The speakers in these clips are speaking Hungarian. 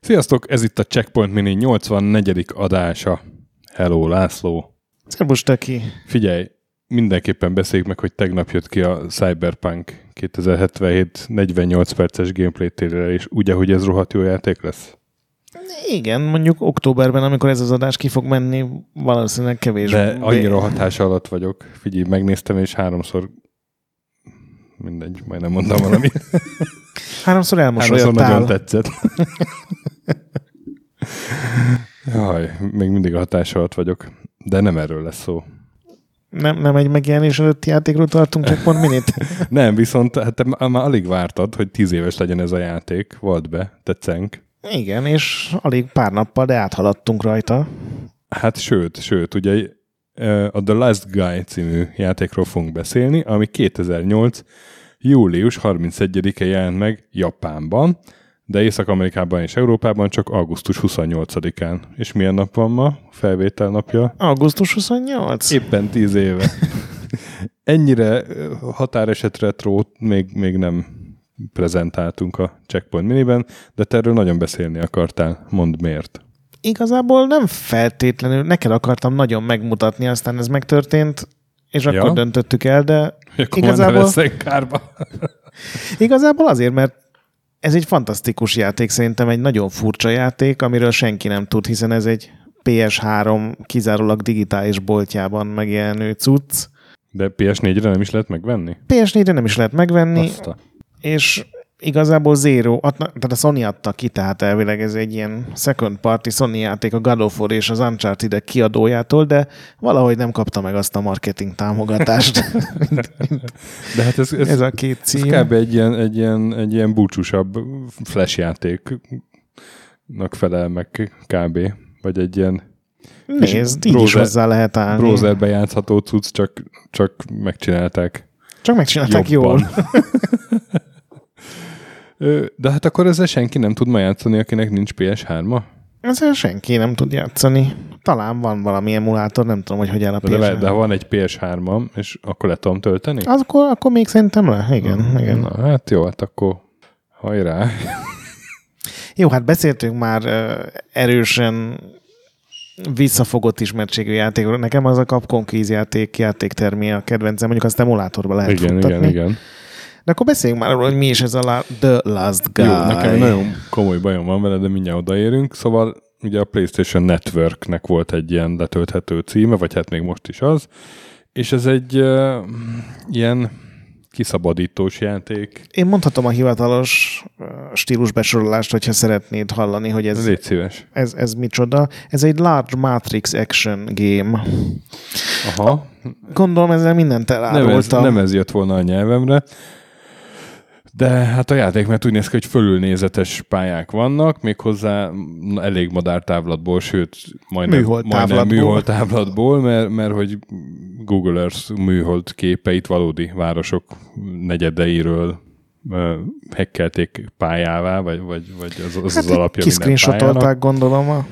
Sziasztok, ez itt a Checkpoint Mini 84. adása. Hello, László. Szerbus, Teki. Figyelj, mindenképpen beszéljük meg, hogy tegnap jött ki a Cyberpunk 2077 48 perces gameplay trailer, és ugye, hogy ez rohadt jó játék lesz? Igen, mondjuk októberben, amikor ez az adás ki fog menni, valószínűleg kevés. De annyira hatása alatt vagyok. Figyelj, megnéztem, és háromszor mindegy, majd nem mondtam valamit. Háromszor Háromszor elmosolyodtál. nagyon tetszett. Jaj, még mindig a hatás alatt vagyok. De nem erről lesz szó. Nem, nem egy megjelenés előtti játékról tartunk, csak pont minit. Nem, viszont hát te már alig vártad, hogy tíz éves legyen ez a játék. Volt be, tetszenk. Igen, és alig pár nappal, de áthaladtunk rajta. Hát sőt, sőt, ugye a The Last Guy című játékról fogunk beszélni, ami 2008. július 31-e jelent meg Japánban, de Észak-Amerikában és Európában csak augusztus 28-án. És milyen nap van ma? Felvétel napja? Augusztus 28? Éppen 10 éve. Ennyire ö, határeset retrót még, még nem prezentáltunk a Checkpoint Miniben, de te erről nagyon beszélni akartál. Mondd miért. Igazából nem feltétlenül, neked akartam nagyon megmutatni, aztán ez megtörtént, és akkor Ja. döntöttük el, de Akkor Igazából- kárba. Igazából azért, mert ez egy fantasztikus játék, szerintem egy nagyon furcsa játék, amiről senki nem tud, hiszen ez egy PS3 kizárólag digitális boltjában megjelenő cucc. De PS4-re nem is lehet megvenni? PS4-re nem is lehet megvenni, Azt a... és igazából Zero, adna, tehát a Sony adta ki, tehát elvileg ez egy ilyen second party Sony játék a God of War és az Uncharted kiadójától, de valahogy nem kapta meg azt a marketing támogatást. De hát ez, ez, ez a két ez cím. kb. egy ilyen, egy ilyen, egy ilyen búcsúsabb flash játéknak felel meg kb. Vagy egy ilyen Nézd, így is browser- hozzá lehet állni. browserbe játszható cucc, csak, csak megcsinálták Csak megcsinálták jól. jobban. Ö, De hát akkor ezzel senki nem tud ma játszani, akinek nincs PS3-a? Ezzel senki nem tud játszani. Talán van valami emulátor, nem tudom, hogy hogy áll a De, de, ps de ha van egy PS3-am, és akkor le tudom tölteni? Akkor, akkor még szerintem le. Igen, igen. Na, hát jó, hát akkor hajrá. Jó, hát beszéltünk már ö, erősen visszafogott ismertségű játékról. Nekem az a Capcom Keys játék, játéktermi a kedvencem, mondjuk azt emulátorba lehet igen, futtatni. igen, igen. De akkor beszéljünk már arról, hogy mi is ez a la- The Last Guy. Jó, nekem nagyon komoly bajom van vele, de mindjárt odaérünk. Szóval ugye a PlayStation Networknek volt egy ilyen letölthető címe, vagy hát még most is az, és ez egy uh, ilyen kiszabadítós játék. Én mondhatom a hivatalos stílusbesorolást, hogyha szeretnéd hallani, hogy ez, Légy szíves. ez, ez micsoda. Ez egy Large Matrix Action Game. Aha, Gondolom ezzel mindent nem ez, elárultam. nem ez jött volna a nyelvemre. De hát a játék, mert úgy néz ki, hogy fölülnézetes pályák vannak, méghozzá elég madártávlatból, sőt, majdnem Műhold majdnem távlatból. műhold távlatból, mert, mert hogy Google Earth műhold képeit valódi városok negyedeiről hekkelték pályává, vagy, vagy, vagy az az, az alapja minden pályának. Gondolom. A...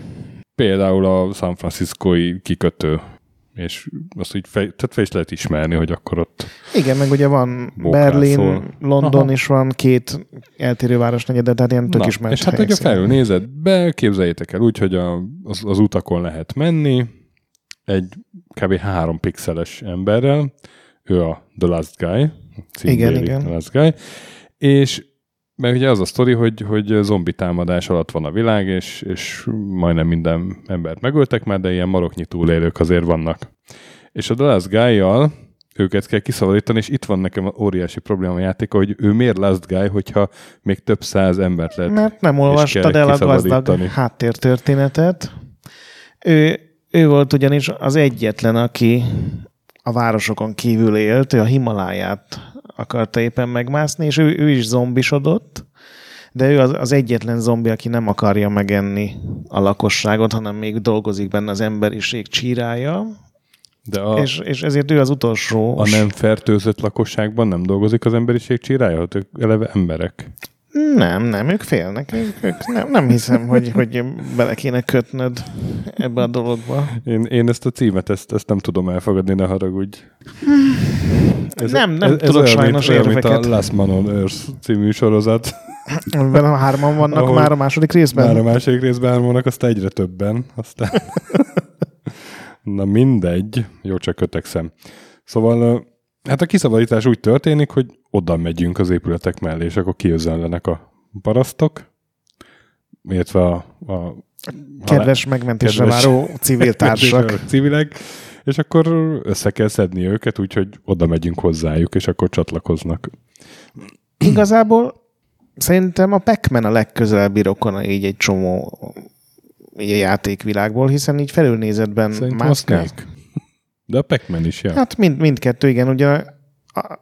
Például a San Franciscoi kikötő, és azt úgy fej, tehát fel is lehet ismerni, hogy akkor ott Igen, meg ugye van Bókál Berlin. London Aha. is van, két eltérő városnegyede, tehát ilyen tök ismert és hát, hogyha helyszín. felülnézed be, képzeljétek el úgy, hogy a, az, az utakon lehet menni, egy kb. három pixeles emberrel, ő a The Last Guy, Igen, igen. The Last Guy, és mert ugye az a sztori, hogy, hogy zombi támadás alatt van a világ, és, és majdnem minden embert megöltek már, de ilyen maroknyi túlélők azért vannak. És a Last Guy-jal őket kell kiszabadítani, és itt van nekem óriási probléma a játéka, hogy ő miért Last Guy, hogyha még több száz embert lehet Mert nem olvastad el a gazdag háttértörténetet. Ő, ő volt ugyanis az egyetlen, aki a városokon kívül élt, ő a Himaláját akarta éppen megmászni, és ő, ő is zombisodott, de ő az, az egyetlen zombi, aki nem akarja megenni a lakosságot, hanem még dolgozik benne az emberiség csírája, De a, és, és ezért ő az utolsó. a nem fertőzött lakosságban nem dolgozik az emberiség csirája? Hát ők eleve emberek. Nem, nem, ők félnek. Ők, ők nem, nem hiszem, hogy, hogy bele kéne kötnöd ebbe a dologba. Én, én ezt a címet, ezt, ezt nem tudom elfogadni, ne haragudj. Ez, nem, nem ez, tudok ez sajnos mint, érveket. mint a Last Man on Earth című sorozat. Amiben a hárman vannak Ahol már a második részben. Már a második részben hárman vannak, aztán egyre többen. Aztán... Na mindegy. Jó, csak kötekszem. Szóval hát a kiszabadítás úgy történik, hogy oda megyünk az épületek mellé, és akkor kiözönlenek a parasztok, illetve a, a kedves megmentésre kedves, váró civil társak. civilek, és akkor össze kell szedni őket, úgyhogy oda megyünk hozzájuk, és akkor csatlakoznak. Igazából szerintem a pac a legközelebbi rokona így egy csomó így a játékvilágból, hiszen így felülnézetben mászkál. De a pac is, ja. Hát mind, mindkettő, igen. Ugye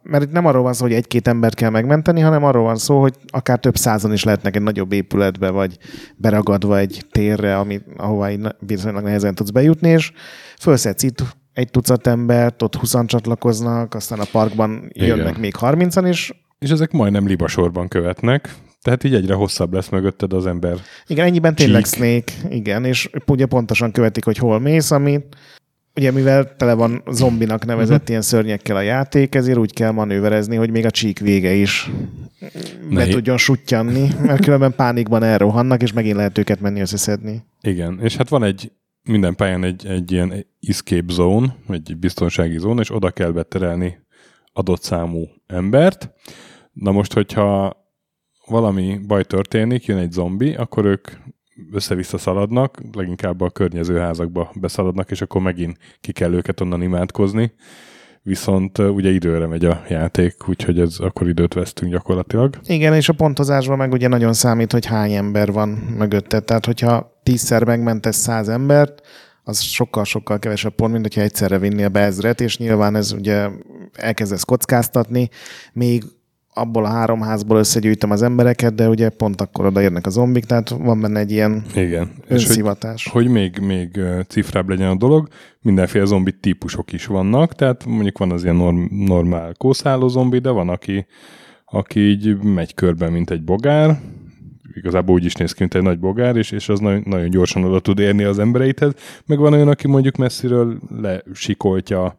mert itt nem arról van szó, hogy egy-két embert kell megmenteni, hanem arról van szó, hogy akár több százan is lehetnek egy nagyobb épületbe, vagy beragadva egy térre, ami, ahová bizonylag nehezen tudsz bejutni, és felszedsz itt egy tucat embert, ott huszan csatlakoznak, aztán a parkban jönnek Igen. még harmincan, és... És ezek majdnem libasorban követnek, tehát így egyre hosszabb lesz mögötted az ember. Igen, ennyiben tényleg Snake, igen, és ugye pontosan követik, hogy hol mész, ami ugye mivel tele van zombinak nevezett uh-huh. ilyen szörnyekkel a játék, ezért úgy kell manőverezni, hogy még a csík vége is be ne tudjon suttyanni, mert különben pánikban elrohannak, és megint lehet őket menni összeszedni. Igen, és hát van egy minden pályán egy, egy ilyen escape zone, egy biztonsági zóna, és oda kell beterelni adott számú embert. Na most, hogyha valami baj történik, jön egy zombi, akkor ők össze-vissza szaladnak, leginkább a környező házakba beszaladnak, és akkor megint ki kell őket onnan imádkozni. Viszont ugye időre megy a játék, úgyhogy ez akkor időt vesztünk gyakorlatilag. Igen, és a pontozásban meg ugye nagyon számít, hogy hány ember van mögötte. Tehát, hogyha tízszer megmentesz száz embert, az sokkal-sokkal kevesebb pont, mint hogyha egyszerre vinni a beezret, és nyilván ez ugye elkezdesz kockáztatni, még abból a három házból összegyűjtöm az embereket, de ugye pont akkor odaérnek a zombik, tehát van benne egy ilyen Igen. önszivatás. És hogy, hogy még, még cifrább legyen a dolog, mindenféle zombi típusok is vannak, tehát mondjuk van az ilyen norm, normál kószáló zombi, de van, aki, aki így megy körbe, mint egy bogár, igazából úgy is néz ki, mint egy nagy bogár, és, és az nagyon, nagyon gyorsan oda tud érni az embereithez. Meg van olyan, aki mondjuk messziről lesikoltja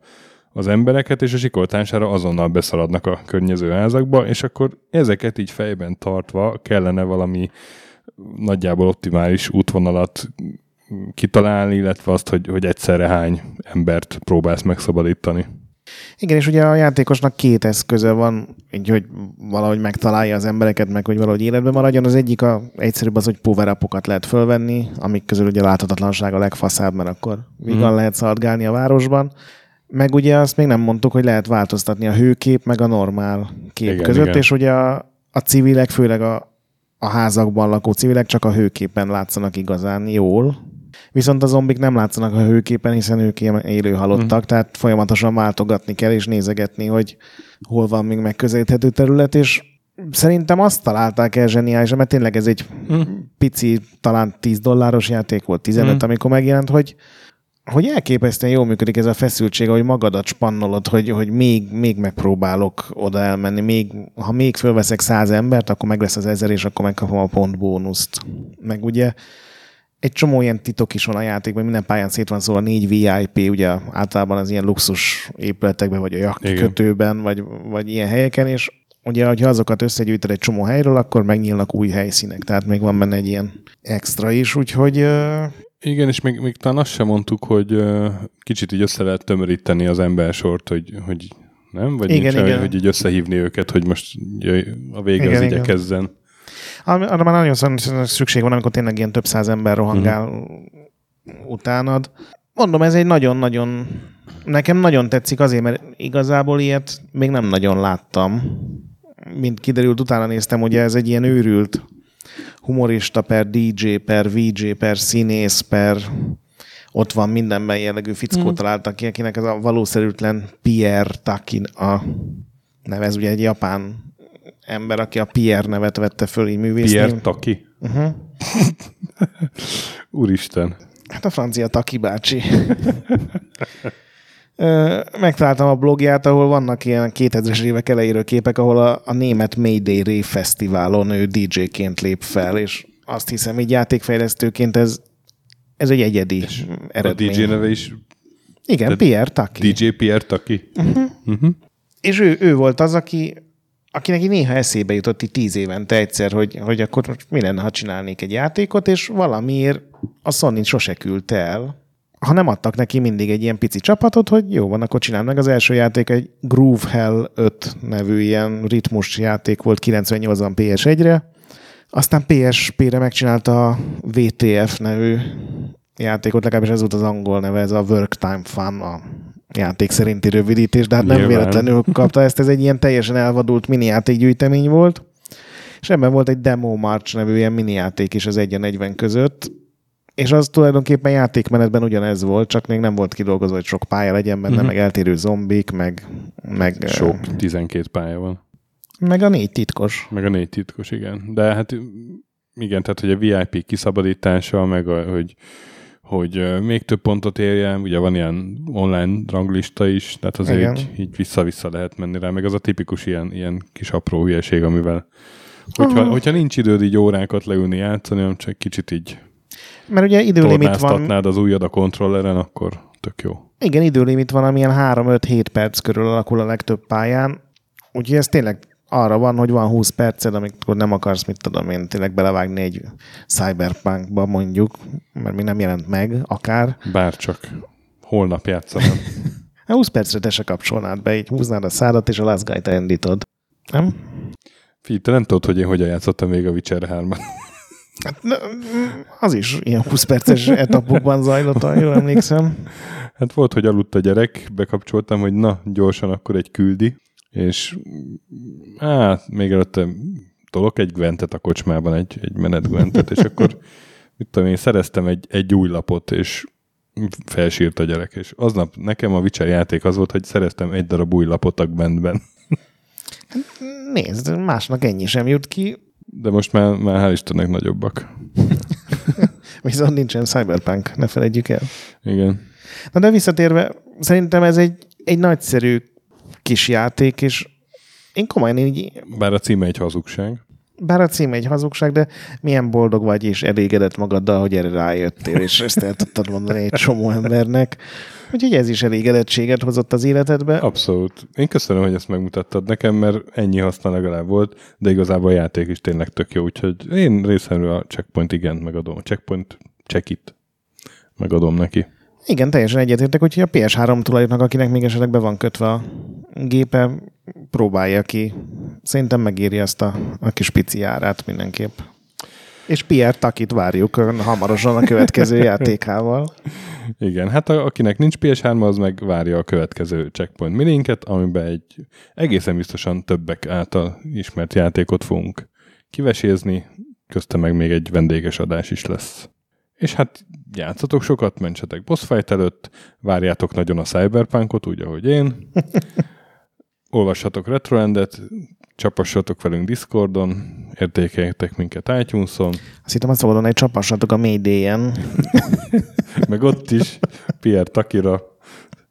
az embereket, és a sikoltására azonnal beszaladnak a környező házakba, és akkor ezeket így fejben tartva kellene valami nagyjából optimális útvonalat kitalálni, illetve azt, hogy, hogy egyszerre hány embert próbálsz megszabadítani. Igen, és ugye a játékosnak két eszköze van, így, hogy valahogy megtalálja az embereket, meg hogy valahogy életben maradjon. Az egyik a, egyszerűbb az, hogy power lehet fölvenni, amik közül ugye láthatatlanság a legfaszább, mert akkor vigan mm. lehet szaladgálni a városban. Meg ugye azt még nem mondtuk, hogy lehet változtatni a hőkép meg a normál kép igen, között, igen. és ugye a, a civilek, főleg a, a házakban lakó civilek csak a hőképen látszanak igazán jól, viszont a zombik nem látszanak a hőképen, hiszen ők élő halottak, mm. tehát folyamatosan váltogatni kell és nézegetni, hogy hol van még megközelíthető terület, és szerintem azt találták el zseniális, mert tényleg ez egy mm. pici, talán 10 dolláros játék volt, 15, mm. amikor megjelent, hogy hogy elképesztően jól működik ez a feszültség, hogy magadat spannolod, hogy, hogy még, még megpróbálok oda elmenni, még, ha még fölveszek száz embert, akkor meg lesz az ezer, és akkor megkapom a pont bónuszt. Meg ugye egy csomó ilyen titok is van a játékban, minden pályán szét van szóval négy VIP, ugye általában az ilyen luxus épületekben, vagy a kötőben, vagy, vagy ilyen helyeken, és ugye, ha azokat összegyűjted egy csomó helyről, akkor megnyílnak új helyszínek, tehát még van benne egy ilyen extra is, úgyhogy igen, és még, még talán azt sem mondtuk, hogy uh, kicsit így össze lehet tömöríteni az embersort, hogy, hogy nem? Vagy igen, nincs, igen. hogy így összehívni őket, hogy most jöjj, a vége igen, az igen. igyekezzen. Arra már nagyon szükség van, amikor tényleg ilyen több száz ember rohangál uh-huh. utánad. Mondom, ez egy nagyon-nagyon... Nekem nagyon tetszik azért, mert igazából ilyet még nem nagyon láttam. Mint kiderült, utána néztem, hogy ez egy ilyen őrült humorista per DJ per VJ per színész per ott van mindenben jellegű fickót mm. találtak ki, akinek ez a valószerűtlen Pierre Takin a neve, ez ugye egy japán ember, aki a Pierre nevet vette föl így művészni. Pierre Taki? Uh-huh. Úristen. Hát a francia Taki bácsi. Megtaláltam a blogját, ahol vannak ilyen 2000-es évek elejéről képek, ahol a, a német Mayday Rave Fesztiválon ő DJ-ként lép fel, és azt hiszem, így játékfejlesztőként ez, ez egy egyedi És eredmény. A DJ neve is Igen, Pierre Taki. DJ Pierre Taki. Uh-huh. Uh-huh. És ő, ő volt az, aki, akinek így néha eszébe jutott így tíz évente egyszer, hogy, hogy akkor most mi lenne, ha csinálnék egy játékot, és valamiért a Sony sose küldte el, ha nem adtak neki mindig egy ilyen pici csapatot, hogy jó van, akkor csinál meg. Az első játék egy Groove Hell 5 nevű ilyen ritmus játék volt 98-ban PS1-re, aztán PSP-re megcsinálta a VTF nevű játékot, legalábbis ez volt az angol neve, ez a Work Time Fun, a játék szerinti rövidítés, de hát nem Nyilván. véletlenül kapta ezt, ez egy ilyen teljesen elvadult mini játékgyűjtemény volt, és ebben volt egy Demo March nevű ilyen mini játék is az 1 40 között, és az tulajdonképpen játékmenetben ugyanez volt, csak még nem volt kidolgozva, hogy sok pálya legyen benne, Mhm. meg eltérő zombik, meg, meg, Sok, 12 pálya van. meg a négy titkos. Meg a négy titkos, igen. De hát igen, tehát hogy a VIP kiszabadítása, meg a, hogy, hogy még több pontot érjen, ugye van ilyen online ranglista is, tehát azért Igen. így, így vissza-vissza lehet menni rá, meg az a tipikus ilyen, ilyen kis apró hülyeség, amivel hogyha, Aha. hogyha nincs időd így órákat leülni játszani, hanem csak kicsit így Mert ugye időlimit van, az ujjad a kontrolleren, akkor tök jó. igen, időlimit van, amilyen 3-5-7 perc körül alakul a legtöbb pályán, úgyhogy ez tényleg arra van, hogy van 20 perced, amikor nem akarsz, mit tudom én, tényleg belevágni egy cyberpunkba mondjuk, mert még nem jelent meg, akár. Bárcsak holnap. Hát 20 percre te se kapcsolnád be, így húznád a szádat, és a Last Guy-t elindítod. Nem? Figyelj, te nem tudod, hogy én hogyan játszottam még a Witcher 3 Hát, az is ilyen 20 perces etapokban zajlott, ha jól emlékszem. Hát volt, hogy aludt a gyerek, bekapcsoltam, hogy na, gyorsan akkor egy küldi, és hát még előtte tolok egy gwentet a kocsmában, egy, egy menet gwentet, és akkor mit tudom én, szereztem egy, egy új lapot, és felsírt a gyerek, és aznap nekem a Witcher játék az volt, hogy szereztem egy darab új lapot a Gwentben. Nézd, másnak ennyi sem jut ki, De most már, már hál' Istennek nagyobbak. viszont nincsen Cyberpunk, ne felejtjük el. Igen. Na de visszatérve, szerintem ez egy, egy nagyszerű kis játék, és én komolyan így, Bár a címe egy hazugság. Bár a cím egy hazugság, de milyen boldog vagy és elégedett magaddal, hogy erre rájöttél, és ezt el tudtad mondani egy csomó embernek. Úgyhogy ez is elégedettséget hozott az életedbe. Abszolút. Én köszönöm, hogy ezt megmutattad nekem, mert ennyi haszna legalább volt, de igazából a játék is tényleg tök jó, úgyhogy én részemről a checkpoint igen megadom. A checkpoint check it megadom neki. Igen, teljesen egyetértek, úgyhogy a PS3 tulajdonak, akinek még esetleg be van kötve a gépe, próbálja ki. Szerintem megéri azt a, a kis pici árát mindenképp. És Pierre Takit várjuk hamarosan a következő játékával. Igen, hát a, akinek nincs PS3, az meg várja a következő checkpoint mininket, amiben egy egészen biztosan többek által ismert játékot fogunk kivesézni, közte meg még egy vendéges adás is lesz. És hát játszatok sokat, mentsetek boss fight előtt, várjátok nagyon a Cyberpunkot, úgy, ahogy én. Olvassatok Retroendet, csapassatok velünk Discordon, értékeljetek minket iTunes-on, Azt hittem azt szabadon, hogy csapassatok a Mayday-en. meg ott is Pierre Takira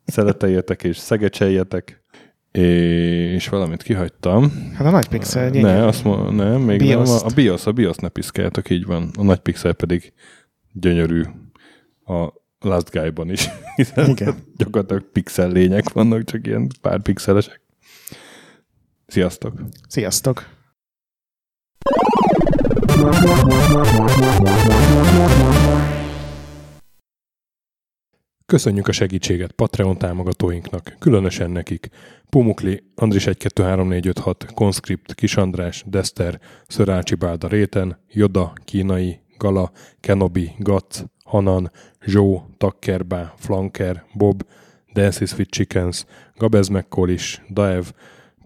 szereteljetek és szegecseljetek. És valamit kihagytam. Hát a nagy pixel gyönyörű. Ne, azt mo- nem, még BIOS-t. nem. A BIOS, a BIOS ne piszkáljatok, így van. A nagy pixel pedig gyönyörű a Last Guy-ban is. Hiszen Igen. gyakorlatilag pixel lények vannak, csak ilyen pár pixelesek. Sziasztok! Sziasztok! Köszönjük a segítséget Patreon támogatóinknak, különösen nekik. Pumukli, Andris 123456, Conscript, Kis András, Dester, Szörácsi Bálda Réten, Joda, Kínai, Gala, Kenobi, Gac, Hanan, Zsó, Takkerbá, Flanker, Bob, Dances with Chickens, Gabez Mekkolis, Daev,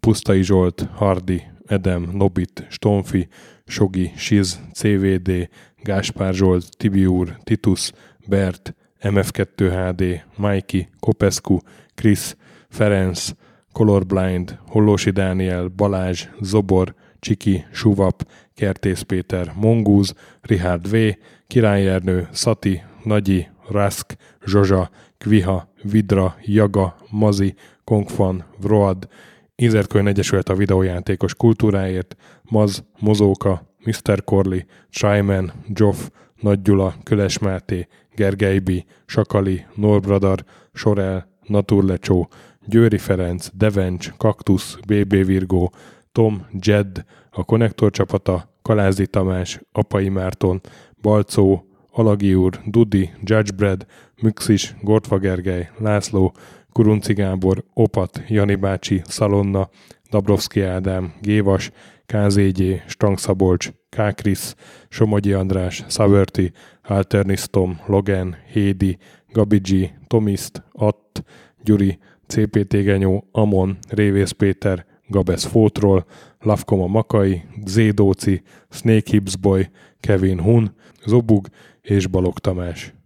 Pusztai Zsolt, Hardi, Edem, Nobit, Stonfi, Sogi, Siz, CVD, Gáspár Zsolt, Tibiúr, Titus, Bert, MF2 HD, Mikey, Kopescu, Krisz, Ferenc, Colorblind, Hollósi Dániel, Balázs, Zobor, Csiki, Suvap, Kertész Péter, Mongúz, Richard V, Király Ernő, Szati, Nagyi, Rask, Zsozsa, Kviha, Vidra, Jaga, Mazi, Kongfan, Vroad, Inzertkönyv Egyesület a videójátékos kultúráért, Maz, Mozóka, Mr. Corley, Tryman, Joff, Nagy Gyula, Köles Máté, Gergely B., Sakali, Norbradar, Sorel, Naturlecsó, Győri Ferenc, Devencs, Kaktusz, BB Virgó, Tom, Jed, a Konnektor csapata, Kalázi Tamás, Apai Márton, Balcó, Alagi úr, Dudi, Judgebred, Müxis, Gortva Gergely, László, Kurunci Gábor, Opat, Jani bácsi, Szalonna, Dabrowski Ádám, Gévas, KZG, Strang Szabolcs, Kákris, Somogyi András, Szaverti, Alternisztom, Logan, Hédi, Gabigi, Tomiszt, Att, Gyuri, CPT Genyó, Amon, Révész Péter, Gabesz Fótról, Lavkoma Makai, Zédóci, Snake Hips Boy, Kevin Hun, Zobug és Balog Tamás.